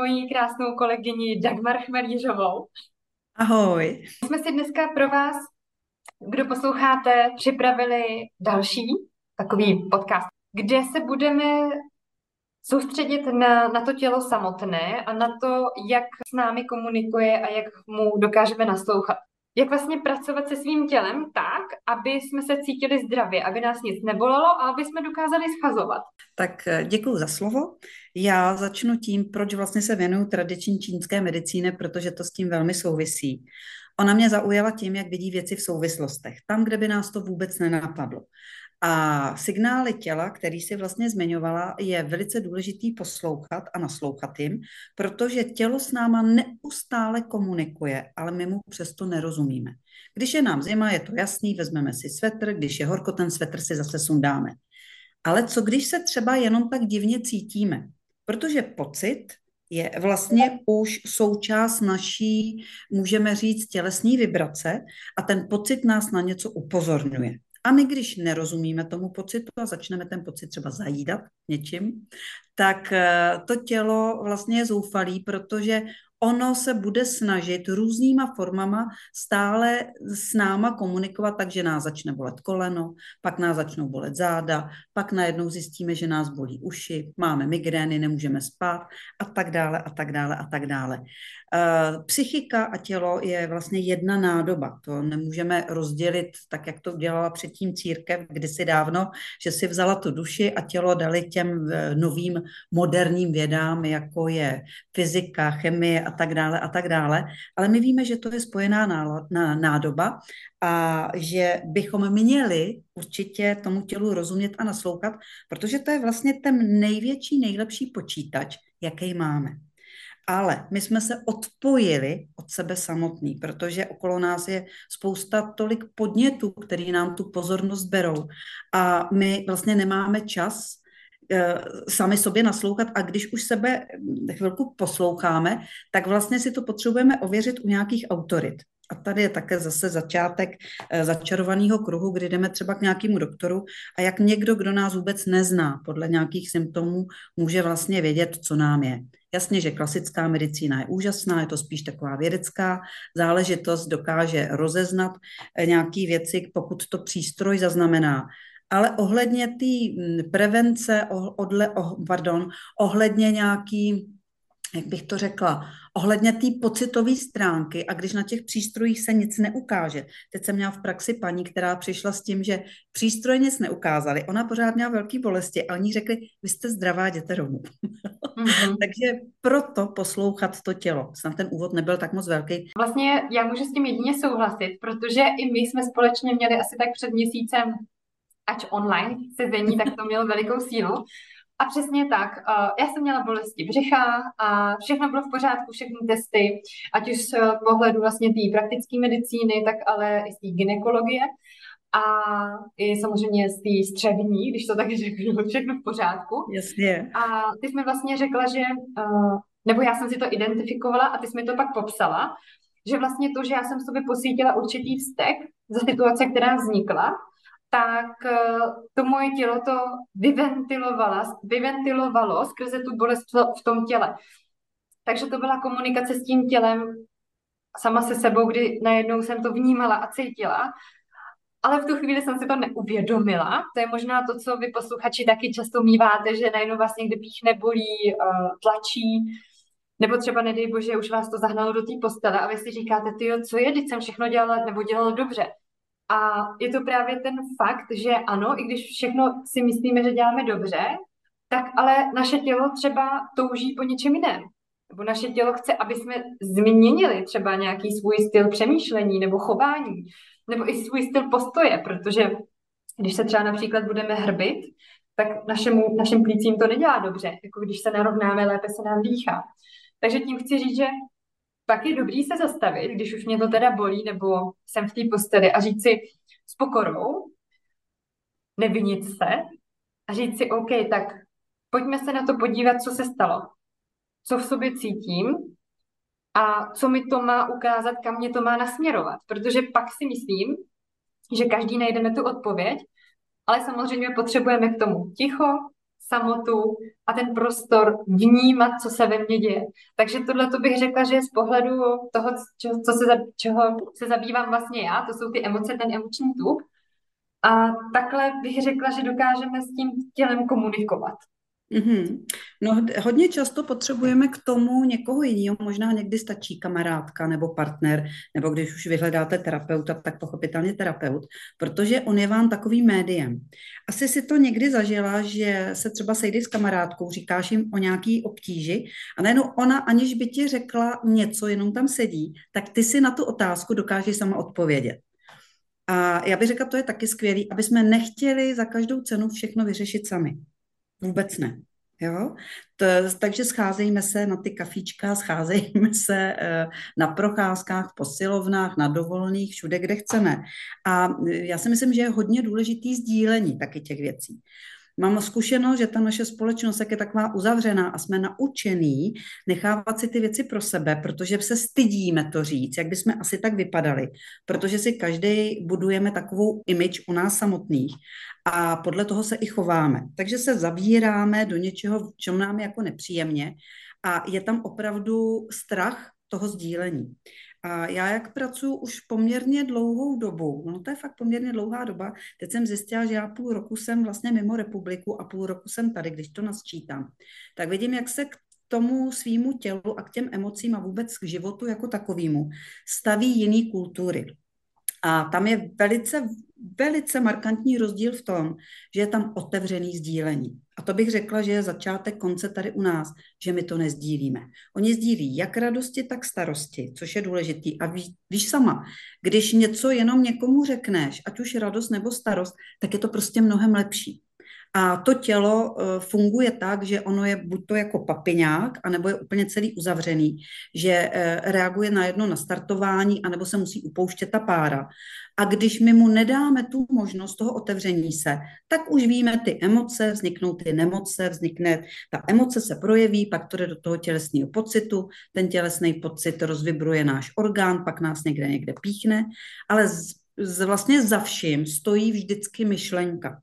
moji krásnou kolegyni Dagmar Chmelířovou. Ahoj. Jsme si dneska pro vás, kdo posloucháte, připravili další takový podcast, kde se budeme soustředit na, na to tělo samotné a na to, jak s námi komunikuje a jak mu dokážeme naslouchat jak vlastně pracovat se svým tělem tak, aby jsme se cítili zdravě, aby nás nic nebolelo a aby jsme dokázali schazovat. Tak eh, děkuji za slovo. Já začnu tím, proč vlastně se věnuju tradiční čínské medicíně, protože to s tím velmi souvisí. Ona mě zaujala tím, jak vidí věci v souvislostech, tam, kde by nás to vůbec nenapadlo. A signály těla, který si vlastně zmiňovala, je velice důležitý poslouchat a naslouchat jim, protože tělo s náma neustále komunikuje, ale my mu přesto nerozumíme. Když je nám zima, je to jasný, vezmeme si svetr, když je horko, ten svetr si zase sundáme. Ale co když se třeba jenom tak divně cítíme? Protože pocit je vlastně už součást naší, můžeme říct, tělesní vibrace a ten pocit nás na něco upozorňuje. A my, když nerozumíme tomu pocitu a začneme ten pocit třeba zajídat něčím, tak eh, to tělo vlastně je zoufalý, protože ono se bude snažit různýma formama stále s náma komunikovat, takže nás začne bolet koleno, pak nás začnou bolet záda, pak najednou zjistíme, že nás bolí uši, máme migrény, nemůžeme spát a tak dále a tak dále a tak dále. Uh, psychika a tělo je vlastně jedna nádoba. To nemůžeme rozdělit tak, jak to udělala předtím církev kdysi dávno, že si vzala tu duši a tělo dali těm eh, novým moderním vědám, jako je fyzika, chemie a tak dále a tak dále. Ale my víme, že to je spojená nádoba a že bychom měli určitě tomu tělu rozumět a naslouchat, protože to je vlastně ten největší, nejlepší počítač, jaký máme. Ale my jsme se odpojili od sebe samotný, protože okolo nás je spousta tolik podnětů, který nám tu pozornost berou. A my vlastně nemáme čas Eh, sami sobě naslouchat a když už sebe chvilku posloucháme, tak vlastně si to potřebujeme ověřit u nějakých autorit. A tady je také zase začátek eh, začarovaného kruhu, kdy jdeme třeba k nějakému doktoru a jak někdo, kdo nás vůbec nezná podle nějakých symptomů, může vlastně vědět, co nám je. Jasně, že klasická medicína je úžasná, je to spíš taková vědecká záležitost, dokáže rozeznat eh, nějaké věci, pokud to přístroj zaznamená. Ale ohledně té mm, prevence, odle, oh, pardon, ohledně nějaký, jak bych to řekla, ohledně té pocitové stránky a když na těch přístrojích se nic neukáže. Teď jsem měla v praxi paní, která přišla s tím, že přístroje nic neukázali. Ona pořád měla velké bolesti a oni řekli, vy jste zdravá, jděte domů. Mm-hmm. Takže proto poslouchat to tělo. Snad ten úvod nebyl tak moc velký. Vlastně já můžu s tím jedině souhlasit, protože i my jsme společně měli asi tak před měsícem ač online sezení, tak to mělo velikou sílu. A přesně tak, uh, já jsem měla bolesti břicha a všechno bylo v pořádku, všechny testy, ať už z pohledu vlastně té praktické medicíny, tak ale i z té ginekologie a i samozřejmě z té střevní, když to tak řeknu, všechno v pořádku. Jasně. A ty jsi mi vlastně řekla, že, uh, nebo já jsem si to identifikovala a ty jsi mi to pak popsala, že vlastně to, že já jsem sobě posítila určitý vztek za situace, která vznikla, tak eh, to moje tělo to vyventilovalo, vyventilovalo skrze tu bolest v tom těle. Takže to byla komunikace s tím tělem sama se sebou, kdy najednou jsem to vnímala a cítila, ale v tu chvíli jsem si to neuvědomila. To je možná to, co vy posluchači taky často míváte, že najednou vás někde píchne, bolí, eh, tlačí, nebo třeba nedej bože, už vás to zahnalo do té postele a vy si říkáte, ty co je, teď jsem všechno dělala nebo dělala dobře. A je to právě ten fakt, že ano, i když všechno si myslíme, že děláme dobře, tak ale naše tělo třeba touží po něčem jiném. Nebo naše tělo chce, aby jsme změnili třeba nějaký svůj styl přemýšlení nebo chování, nebo i svůj styl postoje, protože když se třeba například budeme hrbit, tak našemu, našim plícím to nedělá dobře. Jako když se narovnáme, lépe se nám dýchá. Takže tím chci říct, že pak je dobrý se zastavit, když už mě to teda bolí, nebo jsem v té posteli a říct si s pokorou, nevinit se a říct si, OK, tak pojďme se na to podívat, co se stalo, co v sobě cítím a co mi to má ukázat, kam mě to má nasměrovat. Protože pak si myslím, že každý najdeme tu odpověď, ale samozřejmě potřebujeme k tomu ticho, samotu a ten prostor vnímat, co se ve mně děje. Takže tohle to bych řekla, že je z pohledu toho, čo, co se, čeho se zabývám vlastně já, to jsou ty emoce, ten emoční tuk. A takhle bych řekla, že dokážeme s tím tělem komunikovat. Mm-hmm. No, hodně často potřebujeme k tomu někoho jiného, možná někdy stačí kamarádka nebo partner, nebo když už vyhledáte terapeuta, tak pochopitelně terapeut, protože on je vám takovým médiem. Asi si to někdy zažila, že se třeba sejdeš s kamarádkou, říkáš jim o nějaký obtíži a najednou ona, aniž by ti řekla něco, jenom tam sedí, tak ty si na tu otázku dokážeš sama odpovědět. A já bych řekla, to je taky skvělé, aby jsme nechtěli za každou cenu všechno vyřešit sami. Vůbec ne. Jo? To, takže scházejme se na ty kafíčka, scházejme se e, na procházkách, posilovnách, na dovolených, všude, kde chceme. A já si myslím, že je hodně důležitý sdílení taky těch věcí. Mám zkušenost, že ta naše společnost je taková uzavřená a jsme naučený nechávat si ty věci pro sebe, protože se stydíme to říct, jak bychom asi tak vypadali, protože si každý budujeme takovou image u nás samotných a podle toho se i chováme. Takže se zavíráme do něčeho, v čem nám je jako nepříjemně a je tam opravdu strach toho sdílení. A já jak pracuji už poměrně dlouhou dobu, no to je fakt poměrně dlouhá doba, teď jsem zjistila, že já půl roku jsem vlastně mimo republiku a půl roku jsem tady, když to nasčítám. Tak vidím, jak se k tomu svýmu tělu a k těm emocím a vůbec k životu jako takovému staví jiný kultury. A tam je velice, velice markantní rozdíl v tom, že je tam otevřený sdílení. A to bych řekla, že je začátek konce tady u nás, že my to nezdílíme. Oni sdílí jak radosti, tak starosti, což je důležitý. A víš, víš sama, když něco jenom někomu řekneš, ať už radost nebo starost, tak je to prostě mnohem lepší. A to tělo eh, funguje tak, že ono je buď to jako papiňák, anebo je úplně celý uzavřený, že eh, reaguje na jedno nastartování, anebo se musí upouštět ta pára. A když my mu nedáme tu možnost toho otevření se, tak už víme ty emoce, vzniknou ty nemoce, vznikne, ta emoce se projeví, pak to jde do toho tělesného pocitu, ten tělesný pocit rozvibruje náš orgán, pak nás někde někde píchne, ale z, z, vlastně za vším stojí vždycky myšlenka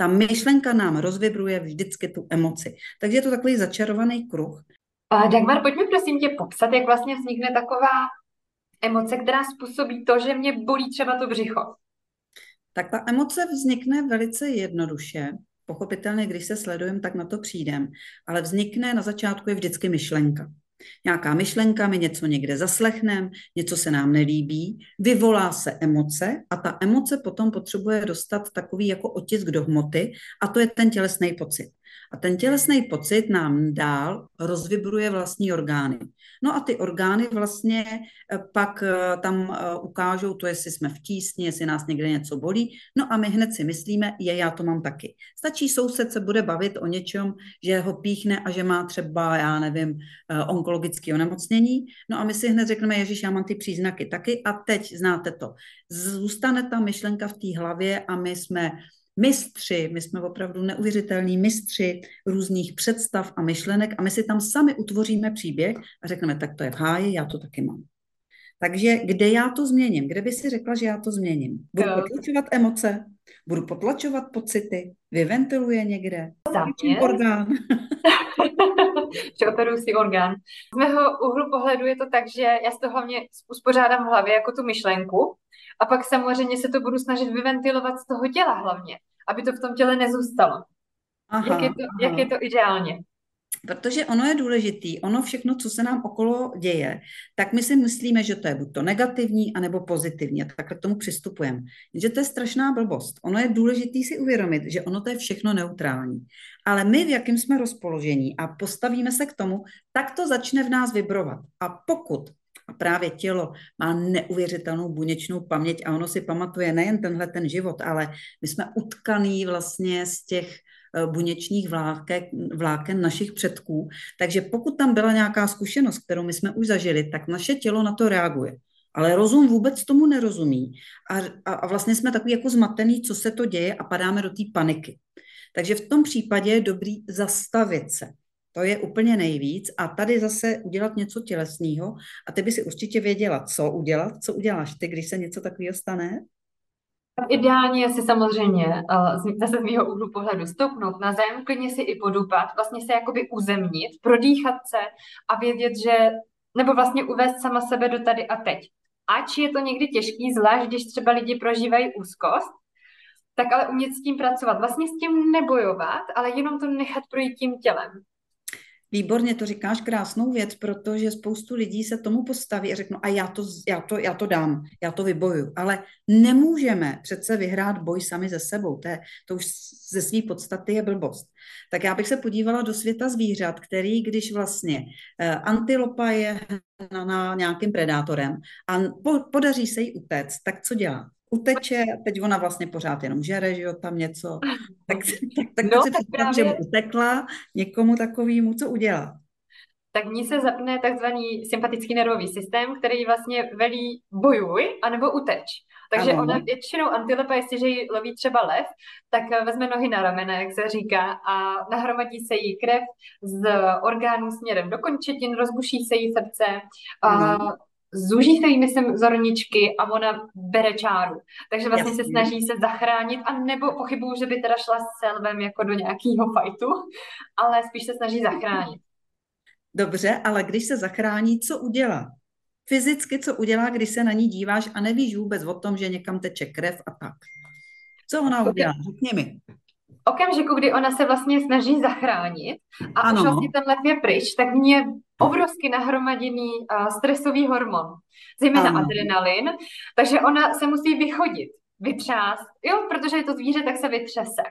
ta myšlenka nám rozvibruje vždycky tu emoci. Takže je to takový začarovaný kruh. A Dagmar, pojďme prosím tě popsat, jak vlastně vznikne taková emoce, která způsobí to, že mě bolí třeba to břicho. Tak ta emoce vznikne velice jednoduše. Pochopitelně, když se sledujeme, tak na to přijdem. Ale vznikne na začátku je vždycky myšlenka. Nějaká myšlenka, my něco někde zaslechneme, něco se nám nelíbí, vyvolá se emoce a ta emoce potom potřebuje dostat takový jako otisk do hmoty a to je ten tělesný pocit. A ten tělesný pocit nám dál rozvibruje vlastní orgány. No a ty orgány vlastně eh, pak eh, tam eh, ukážou to, jestli jsme v tísni, jestli nás někde něco bolí. No a my hned si myslíme, je, já to mám taky. Stačí soused se bude bavit o něčem, že ho píchne a že má třeba, já nevím, onkologické onemocnění. No a my si hned řekneme, ježiš, já mám ty příznaky taky a teď znáte to. Zůstane ta myšlenka v té hlavě a my jsme mistři, my jsme opravdu neuvěřitelní mistři různých představ a myšlenek a my si tam sami utvoříme příběh a řekneme, tak to je v háji, já to taky mám. Takže kde já to změním? Kde by si řekla, že já to změním? Budu potlačovat emoce, budu potlačovat pocity, vyventiluje někde, orgán. Přeoperuju si orgán. Z mého úhlu pohledu je to tak, že já si to hlavně uspořádám v hlavě jako tu myšlenku a pak samozřejmě se to budu snažit vyventilovat z toho těla hlavně, aby to v tom těle nezůstalo. Aha, jak, je to, aha. jak je to ideálně? Protože ono je důležitý, ono všechno, co se nám okolo děje, tak my si myslíme, že to je buď to negativní, anebo pozitivní. A takhle k tomu přistupujeme. Že to je strašná blbost. Ono je důležitý si uvědomit, že ono to je všechno neutrální. Ale my, v jakém jsme rozpoložení a postavíme se k tomu, tak to začne v nás vibrovat. A pokud a právě tělo má neuvěřitelnou buněčnou paměť a ono si pamatuje nejen tenhle ten život, ale my jsme utkaný vlastně z těch eh, buněčních vláken, vláken našich předků. Takže pokud tam byla nějaká zkušenost, kterou my jsme už zažili, tak naše tělo na to reaguje. Ale rozum vůbec tomu nerozumí. A, a, a vlastně jsme takový jako zmatený, co se to děje a padáme do té paniky. Takže v tom případě je dobrý zastavit se. To je úplně nejvíc. A tady zase udělat něco tělesného. A ty by si určitě věděla, co udělat. Co uděláš ty, když se něco takového stane? Ideálně je si samozřejmě uh, zase z mého úhlu pohledu stoupnout na zem, klidně si i podupat, vlastně se jakoby uzemnit, prodýchat se a vědět, že, nebo vlastně uvést sama sebe do tady a teď. Ač je to někdy těžký, zvlášť když třeba lidi prožívají úzkost, tak ale umět s tím pracovat. Vlastně s tím nebojovat, ale jenom to nechat projít tím tělem. Výborně, to říkáš krásnou věc, protože spoustu lidí se tomu postaví a řeknou, a já to, já to, já to dám, já to vyboju. Ale nemůžeme přece vyhrát boj sami ze sebou. To, je, to už ze své podstaty je blbost. Tak já bych se podívala do světa zvířat, který, když vlastně eh, antilopa je na, na nějakým predátorem a po, podaří se jí utéct, tak co dělá? Uteče, teď ona vlastně pořád jenom žere, že jo, tam něco. Tak, tak, tak, no, si tak právě... že mu utekla někomu takovýmu, co udělá? Tak v ní se zapne takzvaný sympatický nervový systém, který vlastně velí bojuj anebo uteč. Takže ano. ona většinou antilopa, jestliže ji loví třeba lev, tak vezme nohy na ramena, jak se říká, a nahromadí se jí krev z orgánů směrem do končetin, rozbuší se jí srdce, a zúží se jí, myslím, zorničky a ona bere čáru. Takže vlastně Jasně. se snaží se zachránit a nebo pochybuju, že by teda šla s selvem jako do nějakého fajtu, ale spíš se snaží zachránit. Dobře, ale když se zachrání, co udělá? Fyzicky, co udělá, když se na ní díváš a nevíš vůbec o tom, že někam teče krev a tak. Co ona udělá? Řekni mi okamžiku, kdy ona se vlastně snaží zachránit a ano. už vlastně ten lev je pryč, tak v ní je obrovsky nahromaděný uh, stresový hormon, zejména ano. adrenalin, takže ona se musí vychodit, vytřást, jo, protože je to zvíře, tak se vytřese.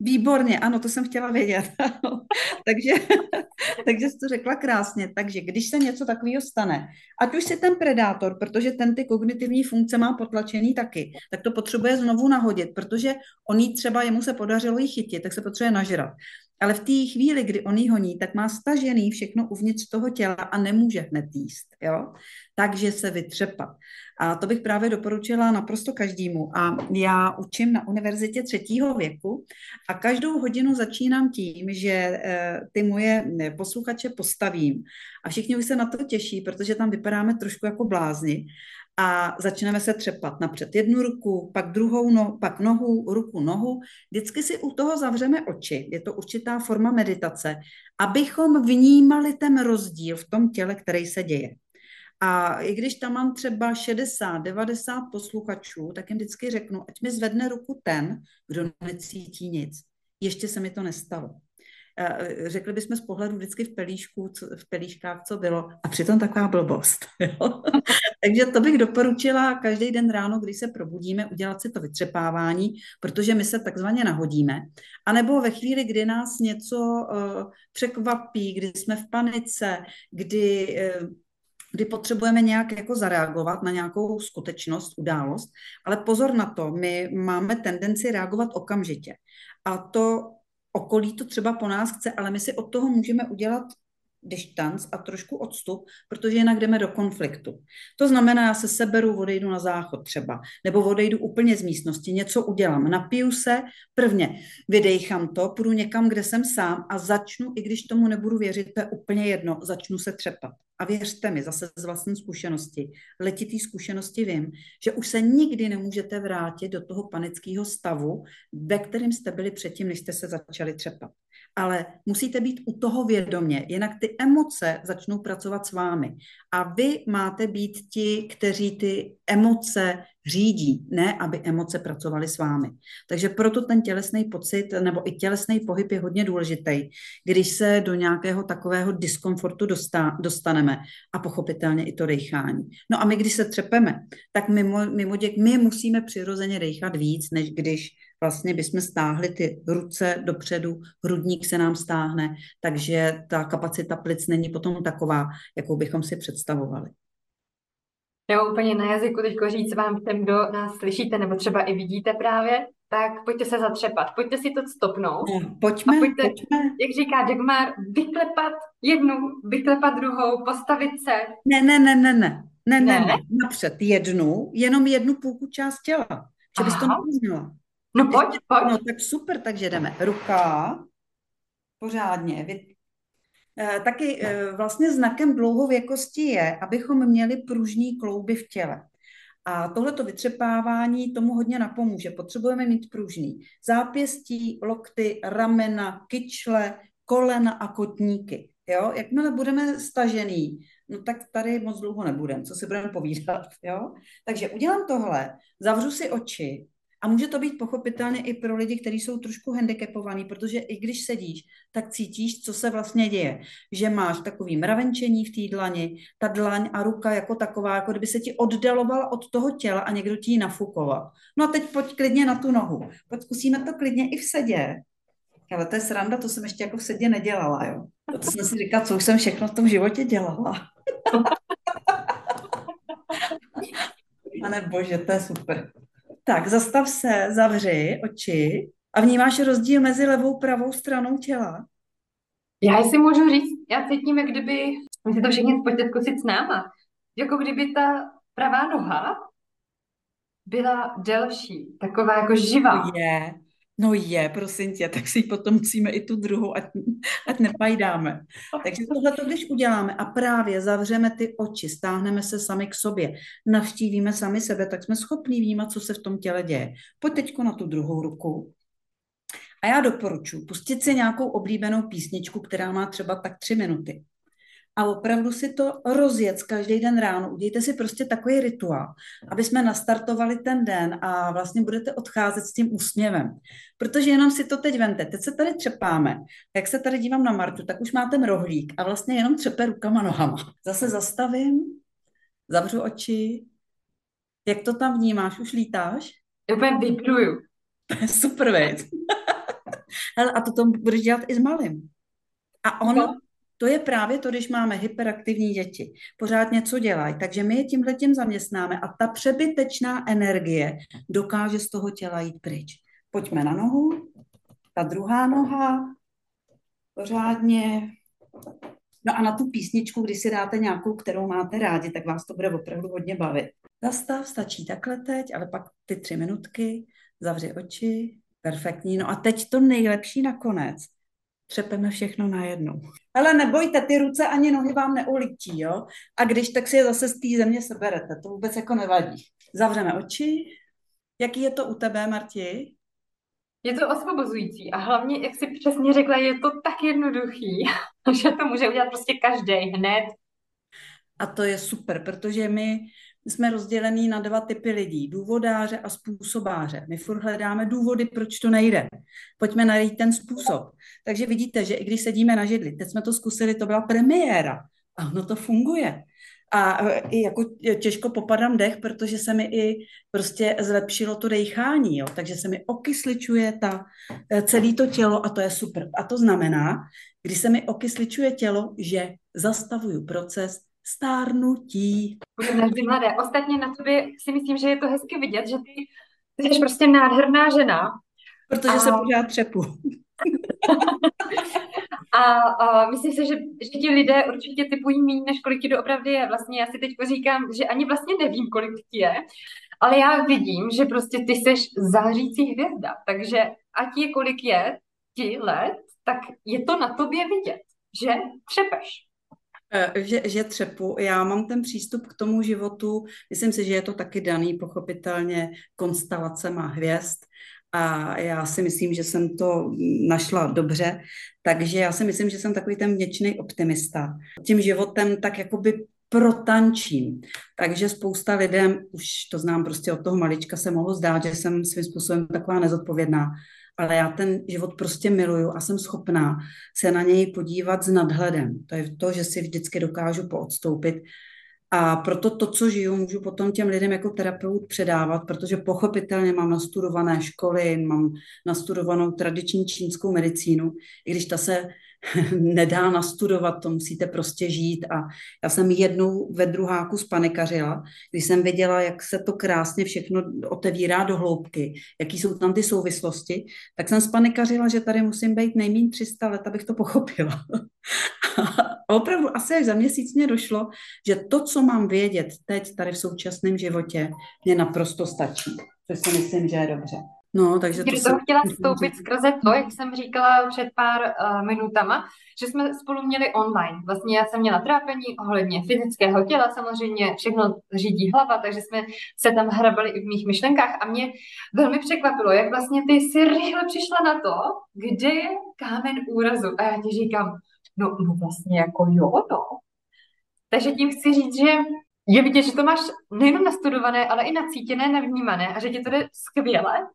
Výborně, ano, to jsem chtěla vědět. takže, takže jsi to řekla krásně. Takže když se něco takového stane, ať už si ten predátor, protože ten ty kognitivní funkce má potlačený taky, tak to potřebuje znovu nahodit, protože on jí třeba, jemu se podařilo jí chytit, tak se potřebuje nažrat. Ale v té chvíli, kdy on jí honí, tak má stažený všechno uvnitř toho těla a nemůže hned jíst. Jo? Takže se vytřepat. A to bych právě doporučila naprosto každému. A já učím na univerzitě třetího věku a každou hodinu začínám tím, že eh, ty moje eh, posluchače postavím. A všichni už se na to těší, protože tam vypadáme trošku jako blázni a začneme se třepat napřed jednu ruku, pak druhou, no, pak nohu, ruku, nohu. Vždycky si u toho zavřeme oči. Je to určitá forma meditace, abychom vnímali ten rozdíl v tom těle, který se děje. A i když tam mám třeba 60, 90 posluchačů, tak jim vždycky řeknu, ať mi zvedne ruku ten, kdo necítí nic. Ještě se mi to nestalo. Eh, řekli bychom z pohledu vždycky v pelíšku, co, v pelíškách, co bylo, a přitom taková blbost. Takže to bych doporučila každý den ráno, když se probudíme, udělat si to vytřepávání, protože my se takzvaně nahodíme. A nebo ve chvíli, kdy nás něco uh, překvapí, kdy jsme v panice, kdy uh, kdy potřebujeme nějak jako zareagovat na nějakou skutečnost, událost, ale pozor na to, my máme tendenci reagovat okamžitě. A to okolí to třeba po nás chce, ale my si od toho můžeme udělat distanc a trošku odstup, protože jinak jdeme do konfliktu. To znamená, já se seberu, odejdu na záchod třeba, nebo odejdu úplně z místnosti, něco udělám, napiju se, prvně vydejchám to, půjdu někam, kde jsem sám a začnu, i když tomu nebudu věřit, to je úplně jedno, začnu se třepat. A věřte mi, zase z vlastní zkušenosti, letitý zkušenosti vím, že už se nikdy nemůžete vrátit do toho panického stavu, ve kterém jste byli předtím, než jste se začali třepat ale musíte být u toho vědomě, jinak ty emoce začnou pracovat s vámi. A vy máte být ti, kteří ty emoce řídí, ne aby emoce pracovaly s vámi. Takže proto ten tělesný pocit nebo i tělesný pohyb je hodně důležitý, když se do nějakého takového diskomfortu dostaneme a pochopitelně i to dechání. No a my, když se třepeme, tak mimo, mimo děk, my musíme přirozeně dechat víc, než když vlastně bychom stáhli ty ruce dopředu, hrudník se nám stáhne, takže ta kapacita plic není potom taková, jakou bychom si představovali. Nebo úplně na jazyku teďko říct vám ten, kdo nás slyšíte nebo třeba i vidíte právě, tak pojďte se zatřepat, pojďte si to stopnout. No, pojďme, a pojďte, pojďme. jak říká Dagmar, vyklepat jednu, vyklepat druhou, postavit se. Ne, ne, ne, ne, ne. Ne, ne, ne, napřed jednu, jenom jednu půlku část těla. Že bys to neuznala. No pojď, pojď. No tak super, takže jdeme. Ruka, pořádně. Vy, eh, taky eh, vlastně znakem dlouhověkosti je, abychom měli pružní klouby v těle. A tohleto vytřepávání tomu hodně napomůže. Potřebujeme mít pružný zápěstí, lokty, ramena, kyčle, kolena a kotníky. Jo? Jakmile budeme stažený, no tak tady moc dlouho nebudeme, co si budeme povídat. Jo? Takže udělám tohle, zavřu si oči a může to být pochopitelně i pro lidi, kteří jsou trošku handicapovaní, protože i když sedíš, tak cítíš, co se vlastně děje. Že máš takový mravenčení v té dlani, ta dlaň a ruka jako taková, jako kdyby se ti oddalovala od toho těla a někdo ti ji nafukoval. No a teď pojď klidně na tu nohu. Pojď zkusíme to klidně i v sedě. Ale to je sranda, to jsem ještě jako v sedě nedělala, jo. To jsem si říkala, co už jsem všechno v tom životě dělala. Pane bože, to je super. Tak, zastav se, zavři oči a vnímáš rozdíl mezi levou a pravou stranou těla? Já si můžu říct, já cítím, jak kdyby, my si to všichni pojďte zkusit s náma, jako kdyby ta pravá noha byla delší, taková jako živá. Je, no je, prosím tě, tak si potom musíme i tu druhou, ať, ať nepajdáme. Takže tohle to, když uděláme a právě zavřeme ty oči, stáhneme se sami k sobě, navštívíme sami sebe, tak jsme schopní vnímat, co se v tom těle děje. Pojď teď na tu druhou ruku. A já doporučuji pustit si nějakou oblíbenou písničku, která má třeba tak tři minuty a opravdu si to rozjet každý den ráno. Udějte si prostě takový rituál, aby jsme nastartovali ten den a vlastně budete odcházet s tím úsměvem. Protože jenom si to teď vente. Teď se tady třepáme. Jak se tady dívám na Martu, tak už má ten rohlík a vlastně jenom třepe rukama, nohama. Zase zastavím, zavřu oči. Jak to tam vnímáš? Už lítáš? Úplně vypluju. Super věc. Hele, a to tom budeš dělat i s malým. A on, no to je právě to, když máme hyperaktivní děti. Pořád něco dělají, takže my je tímhle tím zaměstnáme a ta přebytečná energie dokáže z toho těla jít pryč. Pojďme na nohu, ta druhá noha, pořádně. No a na tu písničku, když si dáte nějakou, kterou máte rádi, tak vás to bude opravdu hodně bavit. Zastav, stačí takhle teď, ale pak ty tři minutky, zavři oči, perfektní. No a teď to nejlepší nakonec třepeme všechno najednou. Ale nebojte, ty ruce ani nohy vám neulití, jo? A když, tak si je zase z té země seberete, to vůbec jako nevadí. Zavřeme oči. Jaký je to u tebe, Marti? Je to osvobozující a hlavně, jak si přesně řekla, je to tak jednoduchý, že to může udělat prostě každý hned. A to je super, protože my jsme rozdělení na dva typy lidí, důvodáře a způsobáře. My furt hledáme důvody, proč to nejde. Pojďme najít ten způsob. Takže vidíte, že i když sedíme na židli, teď jsme to zkusili, to byla premiéra a ono to funguje. A e, i jako těžko popadám dech, protože se mi i prostě zlepšilo to dechání, jo. takže se mi okysličuje ta, e, celé to tělo a to je super. A to znamená, když se mi okysličuje tělo, že zastavuju proces stárnutí. Navždy mladé. Ostatně na tobě si myslím, že je to hezky vidět, že ty, ty jsi prostě nádherná žena. Protože a... se pořád třepu. a, a myslím si, že, že ti lidé určitě typují méně, než kolik ti doopravdy je. Vlastně já si teď říkám, že ani vlastně nevím, kolik ti je, ale já vidím, že prostě ty jsi zářící hvězda. Takže ať je kolik je ti let, tak je to na tobě vidět, že třepeš. Eh, že, že třepu. Já mám ten přístup k tomu životu, myslím si, že je to taky daný pochopitelně konstelacema hvězd a já si myslím, že jsem to našla dobře, takže já si myslím, že jsem takový ten vděčný optimista. Tím životem tak jakoby protančím. Takže spousta lidem, už to znám prostě od toho malička, se mohlo zdát, že jsem svým způsobem taková nezodpovědná ale já ten život prostě miluju a jsem schopná se na něj podívat s nadhledem. To je to, že si vždycky dokážu poodstoupit. A proto to, co žiju, můžu potom těm lidem jako terapeut předávat, protože pochopitelně mám nastudované školy, mám nastudovanou tradiční čínskou medicínu, i když ta se nedá nastudovat, to musíte prostě žít. A já jsem jednou ve druháku spanikařila, když jsem viděla, jak se to krásně všechno otevírá do hloubky, jaký jsou tam ty souvislosti, tak jsem spanikařila, že tady musím být nejméně 300 let, abych to pochopila. A opravdu asi až za měsíc mě došlo, že to, co mám vědět teď tady v současném životě, mě naprosto stačí. To si myslím, že je dobře. No, takže to jsem... chtěla vstoupit skrze to, jak jsem říkala před pár uh, minutama, že jsme spolu měli online. Vlastně já jsem měla trápení ohledně fyzického těla, samozřejmě všechno řídí hlava, takže jsme se tam hrabali i v mých myšlenkách a mě velmi překvapilo, jak vlastně ty si rychle přišla na to, kde je kámen úrazu. A já ti říkám, no, no vlastně jako jo, no. Takže tím chci říct, že je vidět, že to máš nejenom nastudované, ale i nacítěné, navnímané a že ti to jde skvěle.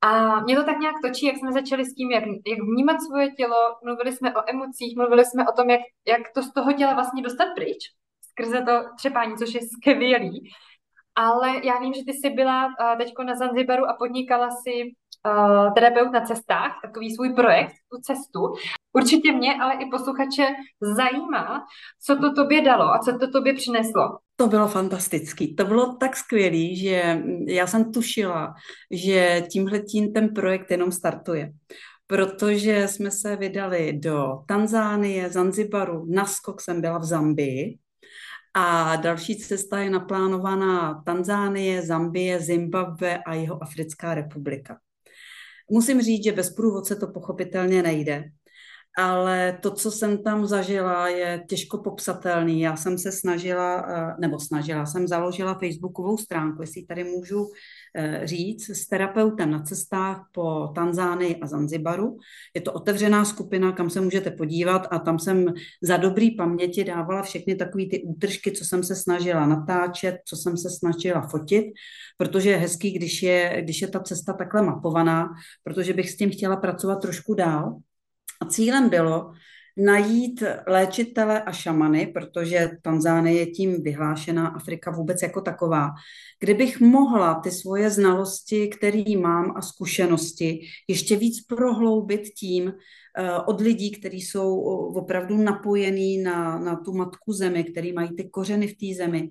A mě to tak nějak točí, jak jsme začali s tím, jak, jak vnímat svoje tělo, mluvili jsme o emocích, mluvili jsme o tom, jak, jak to z toho těla vlastně dostat pryč, skrze to třepání, což je skvělý. Ale já vím, že ty jsi byla uh, teďko na Zanzibaru a podnikala si uh, terapeut na cestách, takový svůj projekt, tu cestu. Určitě mě, ale i posluchače zajímá, co to tobě dalo a co to tobě přineslo. To bylo fantastický. To bylo tak skvělý, že já jsem tušila, že tímhle tím ten projekt jenom startuje. Protože jsme se vydali do Tanzánie, Zanzibaru, naskok jsem byla v Zambii, a další cesta je naplánovaná Tanzánie, Zambie, Zimbabwe a jeho Africká republika. Musím říct, že bez průvodce to pochopitelně nejde, ale to, co jsem tam zažila, je těžko popsatelný. Já jsem se snažila, eh, nebo snažila, jsem založila facebookovou stránku, jestli tady můžu eh, říct, s terapeutem na cestách po Tanzánii a Zanzibaru. Je to otevřená skupina, kam se můžete podívat a tam jsem za dobrý paměti dávala všechny takové ty útržky, co jsem se snažila natáčet, co jsem se snažila fotit, protože je hezký, když je, když je ta cesta takhle mapovaná, protože bych s tím chtěla pracovat trošku dál. A cílem bylo najít léčitele a šamany, protože Tanzánie je tím vyhlášená Afrika vůbec jako taková, kdybych mohla ty svoje znalosti, které mám a zkušenosti ještě víc prohloubit tím uh, od lidí, kteří jsou opravdu napojení na, na tu matku zemi, který mají ty kořeny v té zemi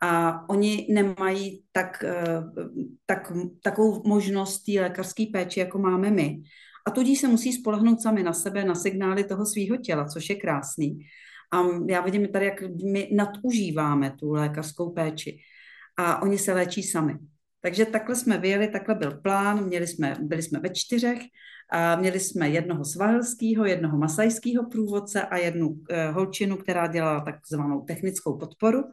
a oni nemají tak, uh, tak, takovou možnost té lékařské péče, jako máme my. A tudíž se musí spolehnout sami na sebe, na signály toho svého těla, což je krásný. A já vidím tady, jak my nadužíváme tu lékařskou péči. A oni se léčí sami. Takže takhle jsme vyjeli, takhle byl plán, měli jsme, byli jsme ve čtyřech, a měli jsme jednoho svahelského, jednoho masajského průvodce a jednu uh, holčinu, která dělala takzvanou technickou podporu.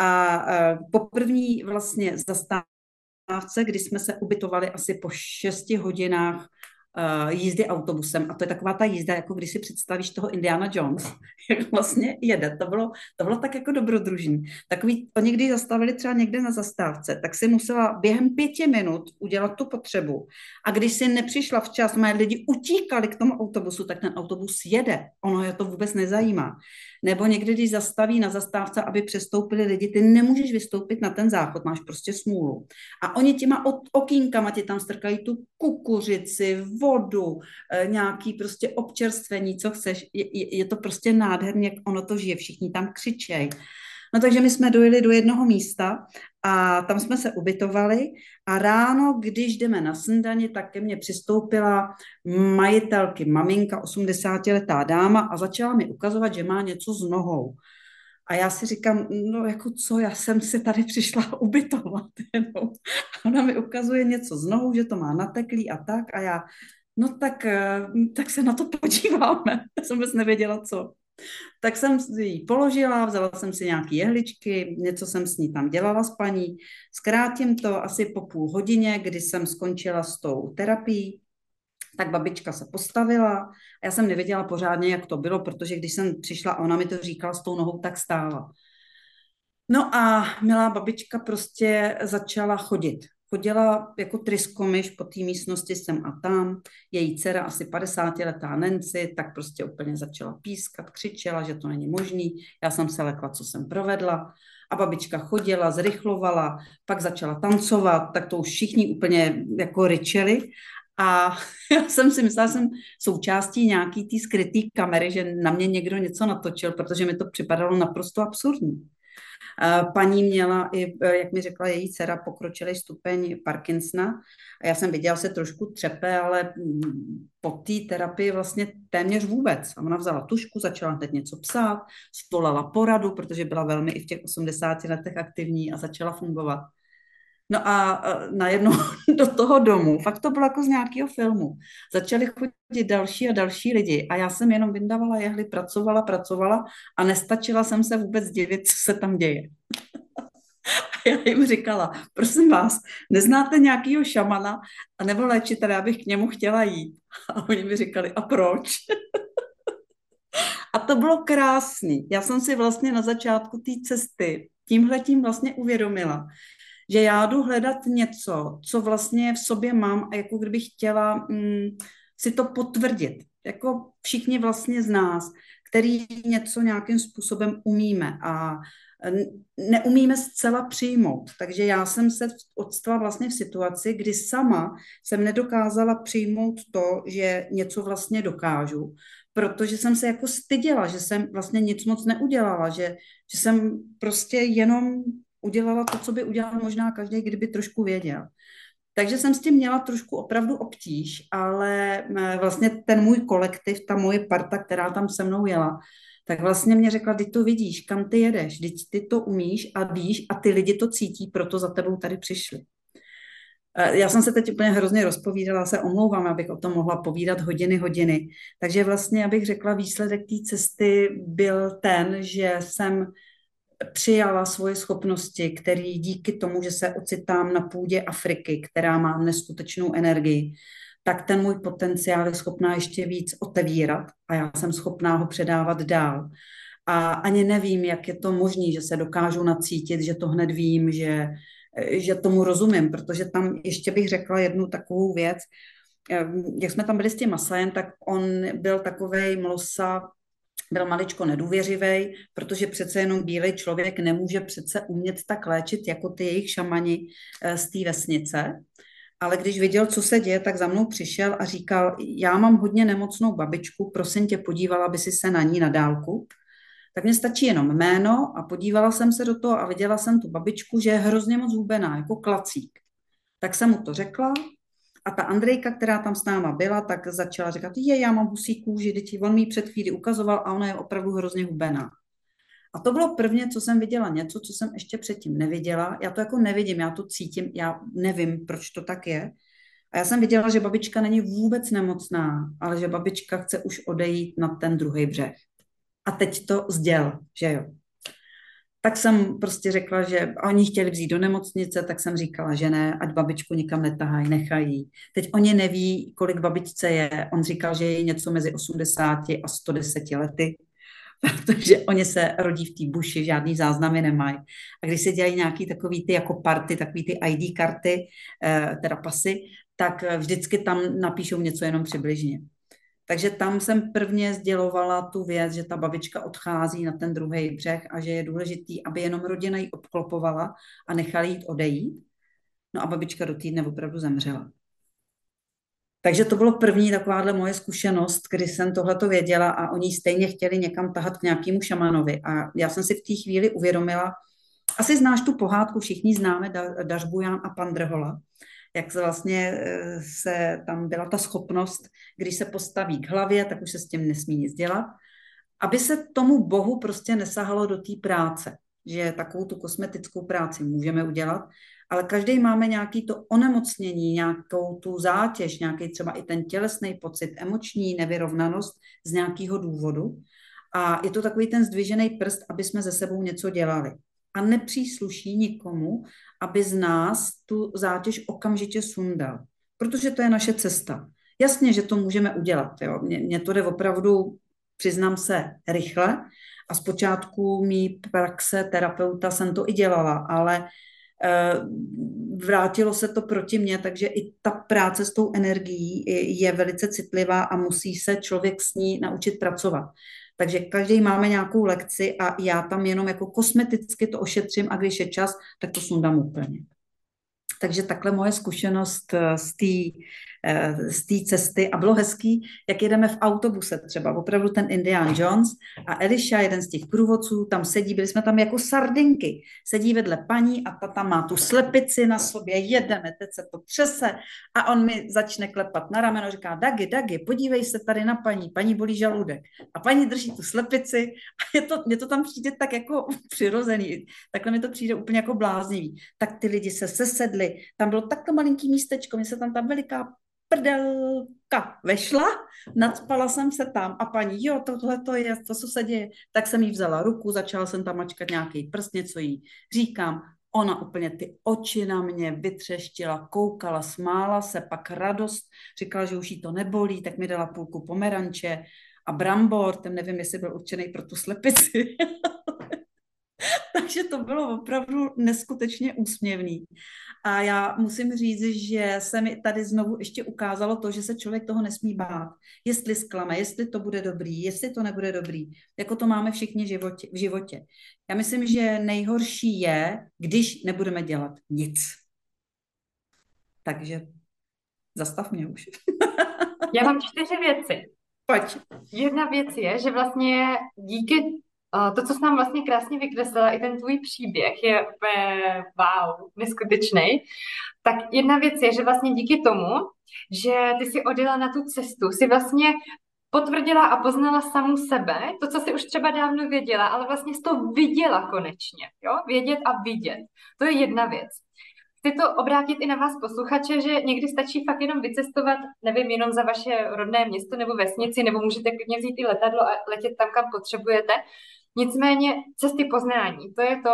A uh, po první vlastně zastávce, kdy jsme se ubytovali asi po šesti hodinách uh, jízdy autobusem a to je taková ta jízda, jako když si představíš toho Indiana Jones, jak vlastně jede. To bylo, to bylo tak jako dobrodružný. Takový, oni když zastavili třeba někde na zastávce, tak si musela během pěti minut udělat tu potřebu. A když si nepřišla včas, moje lidi utíkali k tomu autobusu, tak ten autobus jede. Ono je to vůbec nezajímá. Nebo někdy, když zastaví na zastávce, aby přestoupili lidi, ty nemůžeš vystoupit na ten záchod, máš prostě smůlu. A oni těma okýnkama ti tam strkají tu kukuřici, vodu, eh, nějaký prostě občerstvení, co chceš. Je, je to prostě nádherně, jak ono to žije, všichni tam křičej. No takže my jsme dojeli do jednoho místa a tam jsme se ubytovali a ráno, když jdeme na snídani, tak ke mně přistoupila majitelky, maminka, 80-letá dáma a začala mi ukazovat, že má něco s nohou. A já si říkám, no jako co, já jsem si tady přišla ubytovat. Jenom. Ona mi ukazuje něco z nohou, že to má nateklý a tak a já, no tak, eh, tak se na to podíváme. Já jsem vůbec nevěděla, co. Tak jsem ji položila, vzala jsem si nějaké jehličky, něco jsem s ní tam dělala s paní. Zkrátím to asi po půl hodině, kdy jsem skončila s tou terapií, tak babička se postavila a já jsem nevěděla pořádně, jak to bylo, protože když jsem přišla a ona mi to říkala s tou nohou, tak stála. No a milá babička prostě začala chodit chodila jako tryskomiš po té místnosti sem a tam. Její dcera, asi 50-letá Nancy, tak prostě úplně začala pískat, křičela, že to není možný. Já jsem se lekla, co jsem provedla. A babička chodila, zrychlovala, pak začala tancovat, tak to už všichni úplně jako ryčeli. A já jsem si myslela, že jsem součástí nějaký té skryté kamery, že na mě někdo něco natočil, protože mi to připadalo naprosto absurdní. Paní měla i, e, jak mi řekla její dcera, pokročilý stupeň Parkinsona a já jsem viděla se trošku třepe, ale mm, po té terapii vlastně téměř vůbec. A ona vzala tušku, začala teď něco psát, spolala poradu, protože byla velmi i v těch 80 letech aktivní a začala fungovat. No a najednou do toho domu, fakt to bylo jako z nějakého filmu, začali chodit další a další lidi a já jsem jenom vyndavala jehly, pracovala, pracovala a nestačila jsem se vůbec divit, co se tam děje. A já jim říkala, prosím vás, neznáte nějakýho šamana a nebo léčitele, já bych k němu chtěla jít. A oni mi říkali, a proč? A to bylo krásný. Já jsem si vlastně na začátku té cesty tímhle tím vlastně uvědomila, že já jdu hledat něco, co vlastně v sobě mám a jako kdybych chtěla mm, si to potvrdit. Jako všichni vlastně z nás, který něco nějakým způsobem umíme a neumíme zcela přijmout. Takže já jsem se odstala vlastně v situaci, kdy sama jsem nedokázala přijmout to, že něco vlastně dokážu, protože jsem se jako styděla, že jsem vlastně nic moc neudělala, že, že jsem prostě jenom udělala to, co by udělal možná každý, kdyby trošku věděl. Takže jsem s tím měla trošku opravdu obtíž, ale eh, vlastně ten můj kolektiv, ta moje parta, která tam se mnou jela, tak vlastně mě řekla, ty to vidíš, kam ty jedeš, teď ty to umíš a víš a ty lidi to cítí, proto za tebou tady přišli. Eh, já jsem se teď úplně hrozně rozpovídala, se omlouvám, abych o tom mohla povídat hodiny, hodiny. Takže vlastně, abych řekla, výsledek té cesty byl ten, že jsem přijala svoje schopnosti, které díky tomu, že se ocitám na půdě Afriky, která má neskutečnou energii, tak ten můj potenciál je schopná ještě víc otevírat a já jsem schopná ho předávat dál. A ani nevím, jak je to možné, že se dokážu nacítit, že to hned vím, že, že tomu rozumím, protože tam ještě bych řekla jednu takovou věc. Jak jsme tam byli s tím Masajem, tak on byl takovej mlosa, byl maličko nedůvěřivý, protože přece jenom bílej člověk nemůže přece umět tak léčit jako ty jejich šamani eh, z té vesnice. Ale když viděl, co se děje, tak za mnou přišel a říkal, já mám hodně nemocnou babičku, prosím tě, podívala by si se na ní na dálku. Tak mě stačí jenom jméno a podívala jsem se do toho a viděla jsem tu babičku, že je hrozně moc hubená, jako klacík. Tak jsem mu to řekla a ta Andrejka, která tam s náma byla, tak začala říkat, je, já mám husí kůži, děti, on mi před chvíli ukazoval a ona je opravdu hrozně hubená. A to bylo prvně, co jsem viděla, něco, co jsem ještě předtím neviděla. Já to jako nevidím, já to cítím, já nevím, proč to tak je. A já jsem viděla, že babička není vůbec nemocná, ale že babička chce už odejít na ten druhý břeh. A teď to sděl, že jo. Tak jsem prostě řekla, že oni chtěli vzít do nemocnice, tak jsem říkala, že ne, ať babičku nikam netahají, nechají. Teď oni neví, kolik babičce je. On říkal, že je něco mezi 80 a 110 lety protože oni se rodí v té buši, žádný záznamy nemají. A když se dělají nějaký takový ty jako party, takový ty ID karty, eh, teda pasy, tak vždycky tam napíšou něco jenom přibližně. Takže tam jsem prvně sdělovala tu věc, že ta babička odchází na ten druhý břeh a že je důležitý, aby jenom rodina ji obklopovala a nechala jít odejít. No a babička do týdne opravdu zemřela. Takže to bylo první takováhle moje zkušenost, kdy jsem tohleto věděla a oni stejně chtěli někam tahat k nějakému šamanovi. A já jsem si v té chvíli uvědomila, asi znáš tu pohádku, všichni známe da, Dařbujan a pan Drhola, jak se vlastně eh, se tam byla ta schopnost, když se postaví k hlavě, tak už se s tím nesmí nic dělat, aby se tomu bohu prostě nesahalo do té práce, že takovou tu kosmetickou práci můžeme udělat, ale každý máme nějaký to onemocnění, nějakou tu zátěž, nějaký třeba i ten tělesný pocit, emoční nevyrovnanost z nějakého důvodu. A je to takový ten zdvižený prst, aby jsme ze sebou něco dělali. A nepřísluší nikomu, aby z nás tu zátěž okamžitě sundal. Protože to je naše cesta. Jasně, že to můžeme udělat. Jo. Mně, mně to jde opravdu, přiznám se, rychle. A zpočátku mý praxe terapeuta jsem to i dělala, ale Eh, vrátilo se to proti mně, takže i ta práce s tou energií je velice citlivá a musí se člověk s ní naučit pracovat. Takže každý máme nějakou lekci a já tam jenom jako kosmeticky to ošetřím a když je čas, tak to sundám úplně. Takže takhle moje zkušenost eh, z té z té cesty a bylo hezký, jak jedeme v autobuse třeba, opravdu ten Indian Jones a Elisha, jeden z těch průvodců, tam sedí, byli jsme tam jako sardinky, sedí vedle paní a ta tam má tu slepici na sobě, jedeme, teď se to třese a on mi začne klepat na rameno, říká, Dagi, Dagi, podívej se tady na paní, paní bolí žaludek. A paní drží tu slepici a je to, mě to tam přijde tak jako přirozený, takhle mi to přijde úplně jako bláznivý. Tak ty lidi se sesedli, tam bylo takto malinký místečko, mě se tam ta veliká prdelka vešla, nadspala jsem se tam a paní, jo, tohle to je, to, co se děje, tak jsem jí vzala ruku, začala jsem tam mačkat nějaký prst, něco jí říkám, ona úplně ty oči na mě vytřeštila, koukala, smála se, pak radost, říkala, že už jí to nebolí, tak mi dala půlku pomeranče a brambor, ten nevím, jestli byl určený pro tu slepici. Takže to bylo opravdu neskutečně úsměvný. A já musím říct, že se mi tady znovu ještě ukázalo to, že se člověk toho nesmí bát. Jestli zklame, jestli to bude dobrý, jestli to nebude dobrý. Jako to máme všichni v životě. V životě. Já myslím, že nejhorší je, když nebudeme dělat nic. Takže zastav mě už. Já mám čtyři věci. Pojď. Jedna věc je, že vlastně díky to, co jsi nám vlastně krásně vykreslila, i ten tvůj příběh je wow, neskutečný. Tak jedna věc je, že vlastně díky tomu, že ty si odjela na tu cestu, si vlastně potvrdila a poznala samu sebe, to, co si už třeba dávno věděla, ale vlastně jsi to viděla konečně, jo? Vědět a vidět. To je jedna věc. Chci to obrátit i na vás posluchače, že někdy stačí fakt jenom vycestovat, nevím, jenom za vaše rodné město nebo vesnici, nebo můžete klidně vzít i letadlo a letět tam, kam potřebujete, Nicméně cesty poznání, to je to,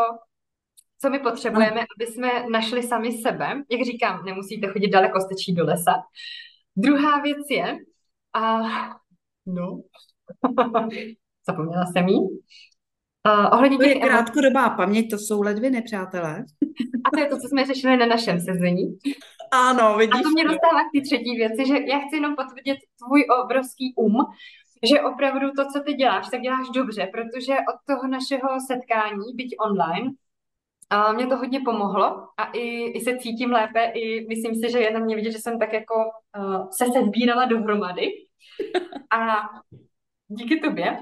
co my potřebujeme, aby jsme našli sami sebe. Jak říkám, nemusíte chodit daleko, stačí do lesa. Druhá věc je, a no, zapomněla jsem jí, Uh, ohledně to je těch krátkodobá paměť, to jsou ledvy nepřátelé. A to je to, co jsme řešili na našem sezení. Ano, vidíš. A to mě dostává k té třetí věci, že já chci jenom potvrdit tvůj obrovský um, že opravdu to, co ty děláš, tak děláš dobře, protože od toho našeho setkání, byť online, a mě to hodně pomohlo a i, i se cítím lépe, i myslím si, že je na mě vidět, že jsem tak jako uh, se sezbírala dohromady. A díky tobě.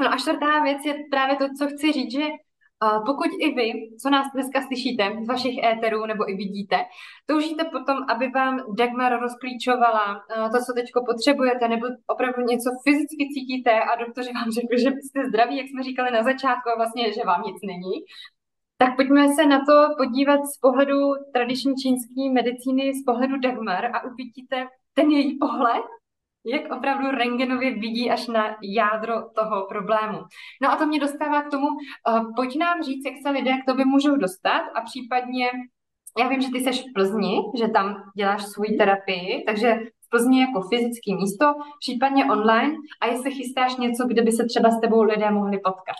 No a čtvrtá věc je právě to, co chci říct, že pokud i vy, co nás dneska slyšíte z vašich éterů nebo i vidíte, toužíte potom, aby vám Dagmar rozklíčovala to, co teď potřebujete, nebo opravdu něco fyzicky cítíte a doktoři vám řekli, že jste zdraví, jak jsme říkali na začátku, a vlastně, že vám nic není, tak pojďme se na to podívat z pohledu tradiční čínské medicíny, z pohledu Dagmar a uvidíte ten její pohled jak opravdu rengenově vidí až na jádro toho problému. No a to mě dostává k tomu, uh, pojď nám říct, jak se lidé k tobě můžou dostat a případně, já vím, že ty jsi v Plzni, že tam děláš svoji terapii, takže v Plzni jako fyzické místo, případně online a jestli chystáš něco, kde by se třeba s tebou lidé mohli potkat.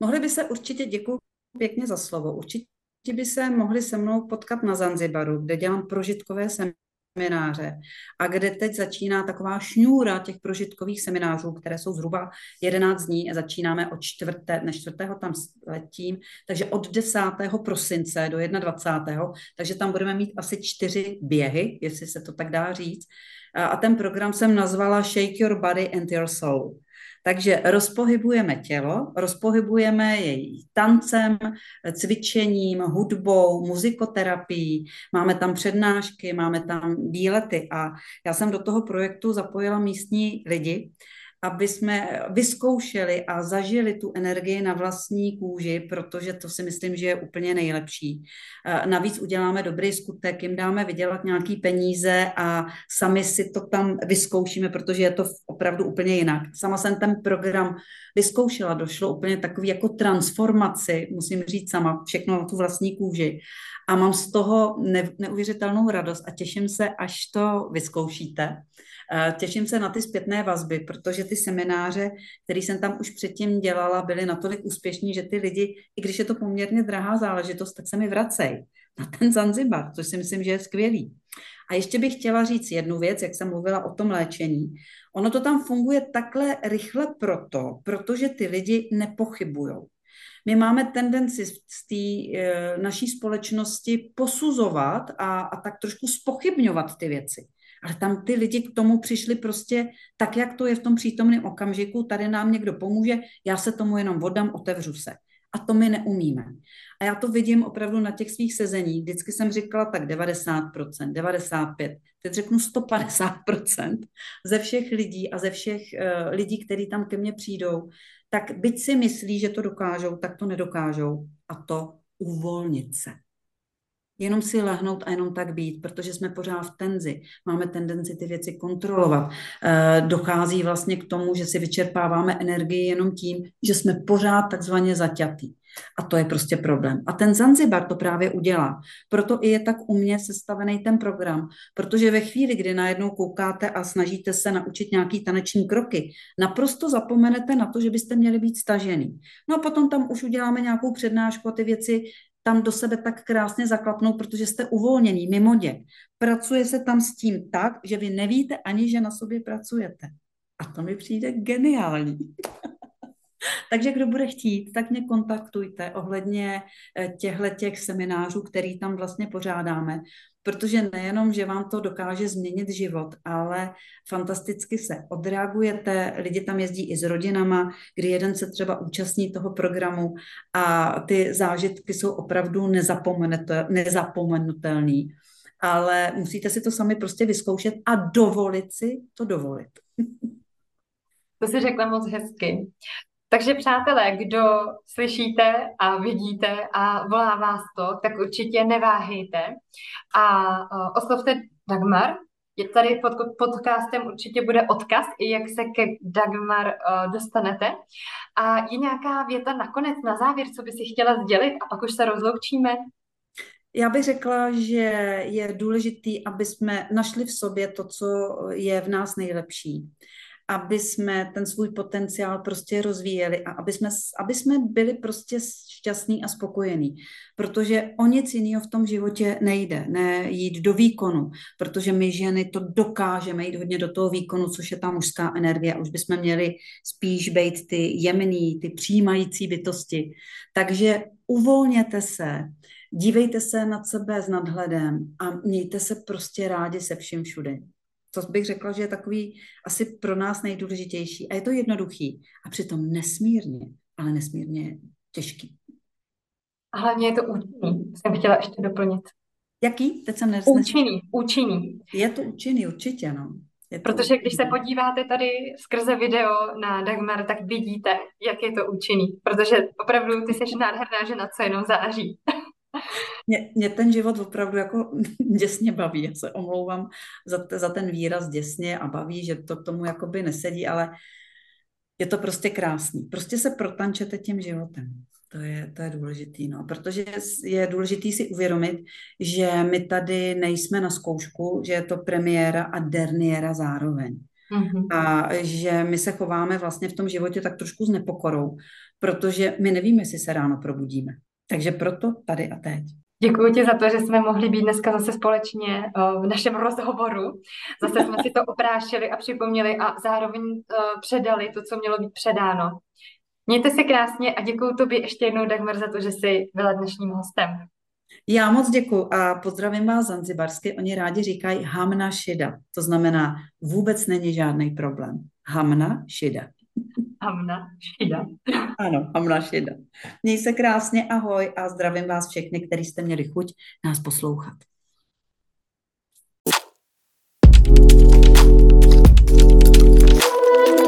Mohli by se určitě, děkuji pěkně za slovo, určitě by se mohli se mnou potkat na Zanzibaru, kde dělám prožitkové semináře semináře a kde teď začíná taková šňůra těch prožitkových seminářů, které jsou zhruba 11 dní a začínáme od čtvrté, ne čtvrtého tam letím, takže od 10. prosince do 21. takže tam budeme mít asi čtyři běhy, jestli se to tak dá říct. A ten program jsem nazvala Shake Your Body and Your Soul. Takže rozpohybujeme tělo, rozpohybujeme jej tancem, cvičením, hudbou, muzikoterapií, máme tam přednášky, máme tam výlety a já jsem do toho projektu zapojila místní lidi, aby jsme vyzkoušeli a zažili tu energii na vlastní kůži, protože to si myslím, že je úplně nejlepší. Navíc uděláme dobrý skutek, jim dáme vydělat nějaký peníze a sami si to tam vyzkoušíme, protože je to opravdu úplně jinak. Sama jsem ten program vyzkoušela, došlo úplně takový jako transformaci, musím říct sama, všechno na tu vlastní kůži. A mám z toho ne, neuvěřitelnou radost a těším se, až to vyzkoušíte. Eh, těším se na ty zpětné vazby, protože ty semináře, které jsem tam už předtím dělala, byly natolik úspěšní, že ty lidi, i když je to poměrně drahá záležitost, tak se mi vracejí na ten Zanzibar, což si myslím, že je skvělý. A ještě bych chtěla říct jednu věc, jak jsem mluvila o tom léčení. Ono to tam funguje takhle rychle proto, protože ty lidi nepochybují. My máme tendenci z té e, naší společnosti posuzovat a, a tak trošku spochybňovat ty věci. Ale tam ty lidi k tomu přišli prostě tak, jak to je v tom přítomném okamžiku, tady nám někdo pomůže, já se tomu jenom vodám, otevřu se. A to my neumíme. A já to vidím opravdu na těch svých sezeních. Vždycky jsem říkala tak 90%, 95%, teď řeknu 150% ze všech lidí a ze všech uh, lidí, kteří tam ke mně přijdou, tak byť si myslí, že to dokážou, tak to nedokážou. A to uvolnit se. Jenom si lehnout a jenom tak být, protože jsme pořád v tenzi. Máme tendenci ty věci kontrolovat. E, dochází vlastně k tomu, že si vyčerpáváme energii jenom tím, že jsme pořád takzvaně zaťatý. A to je prostě problém. A ten Zanzibar to právě udělá. Proto i je tak umě sestavený ten program, protože ve chvíli, kdy najednou koukáte a snažíte se naučit nějaký taneční kroky, naprosto zapomenete na to, že byste měli být stažený. No a potom tam už uděláme nějakou přednášku a ty věci tam do sebe tak krásně zaklapnou, protože jste uvolněný, mimo děk. Pracuje se tam s tím tak, že vy nevíte ani, že na sobě pracujete. A to mi přijde geniální. Takže kdo bude chtít, tak mě kontaktujte ohledně eh, těchto těch seminářů, který tam vlastně pořádáme, protože nejenom, že vám to dokáže změnit život, ale fantasticky se odreagujete, lidi tam jezdí i s rodinama, kdy jeden se třeba účastní toho programu a ty zážitky jsou opravdu nezapomenutelný, ale musíte si to sami prostě vyzkoušet a dovolit si to dovolit. To si řekla moc hezky. Takže přátelé, kdo slyšíte a vidíte a volá vás to, tak určitě neváhejte a uh, oslovte Dagmar. Je tady pod podcastem určitě bude odkaz, i jak se ke Dagmar uh, dostanete. A je nějaká věta nakonec, na závěr, co by si chtěla sdělit a pak už se rozloučíme? Já bych řekla, že je důležité, aby jsme našli v sobě to, co je v nás nejlepší aby jsme ten svůj potenciál prostě rozvíjeli a aby jsme, aby jsme byli prostě šťastní a spokojení. Protože o nic jiného v tom životě nejde, ne jít do výkonu, protože my ženy to dokážeme jít hodně do toho výkonu, což je ta mužská energie a už bychom měli spíš být ty jemný, ty přijímající bytosti. Takže uvolněte se, dívejte se nad sebe s nadhledem a mějte se prostě rádi se vším všude. To bych řekla, že je takový asi pro nás nejdůležitější. A je to jednoduchý a přitom nesmírně, ale nesmírně těžký. A hlavně je to účinný, jsem chtěla ještě doplnit. Jaký? Teď jsem nes... Účinný, účinný. Je to účinný, určitě, no. Je to Protože když se podíváte tady skrze video na Dagmar, tak vidíte, jak je to účinný. Protože opravdu ty jsi nádherná žena, co jenom září. Mě, mě ten život opravdu jako děsně baví. Já se omlouvám za, za ten výraz děsně a baví, že to k tomu jakoby nesedí, ale je to prostě krásný. Prostě se protančete tím životem. To je, to je důležitý, no. Protože je důležitý si uvědomit, že my tady nejsme na zkoušku, že je to premiéra a derniéra zároveň. Mm-hmm. A že my se chováme vlastně v tom životě tak trošku s nepokorou, protože my nevíme, jestli se ráno probudíme. Takže proto tady a teď. Děkuji ti za to, že jsme mohli být dneska zase společně eh, v našem rozhovoru. Zase jsme si to oprášili a připomněli a zároveň eh, předali to, co mělo být předáno. Mějte se krásně a děkuji tobě ještě jednou, Dagmar, za to, že jsi byla dnešním hostem. Já moc děkuji a pozdravím vás zanzibarsky. Oni rádi říkají hamna šida. To znamená, vůbec není žádný problém. Hamna šida. Amna Šida. Ano, Amna Šida. Měj se krásně, ahoj a zdravím vás všechny, kteří jste měli chuť nás poslouchat. thank you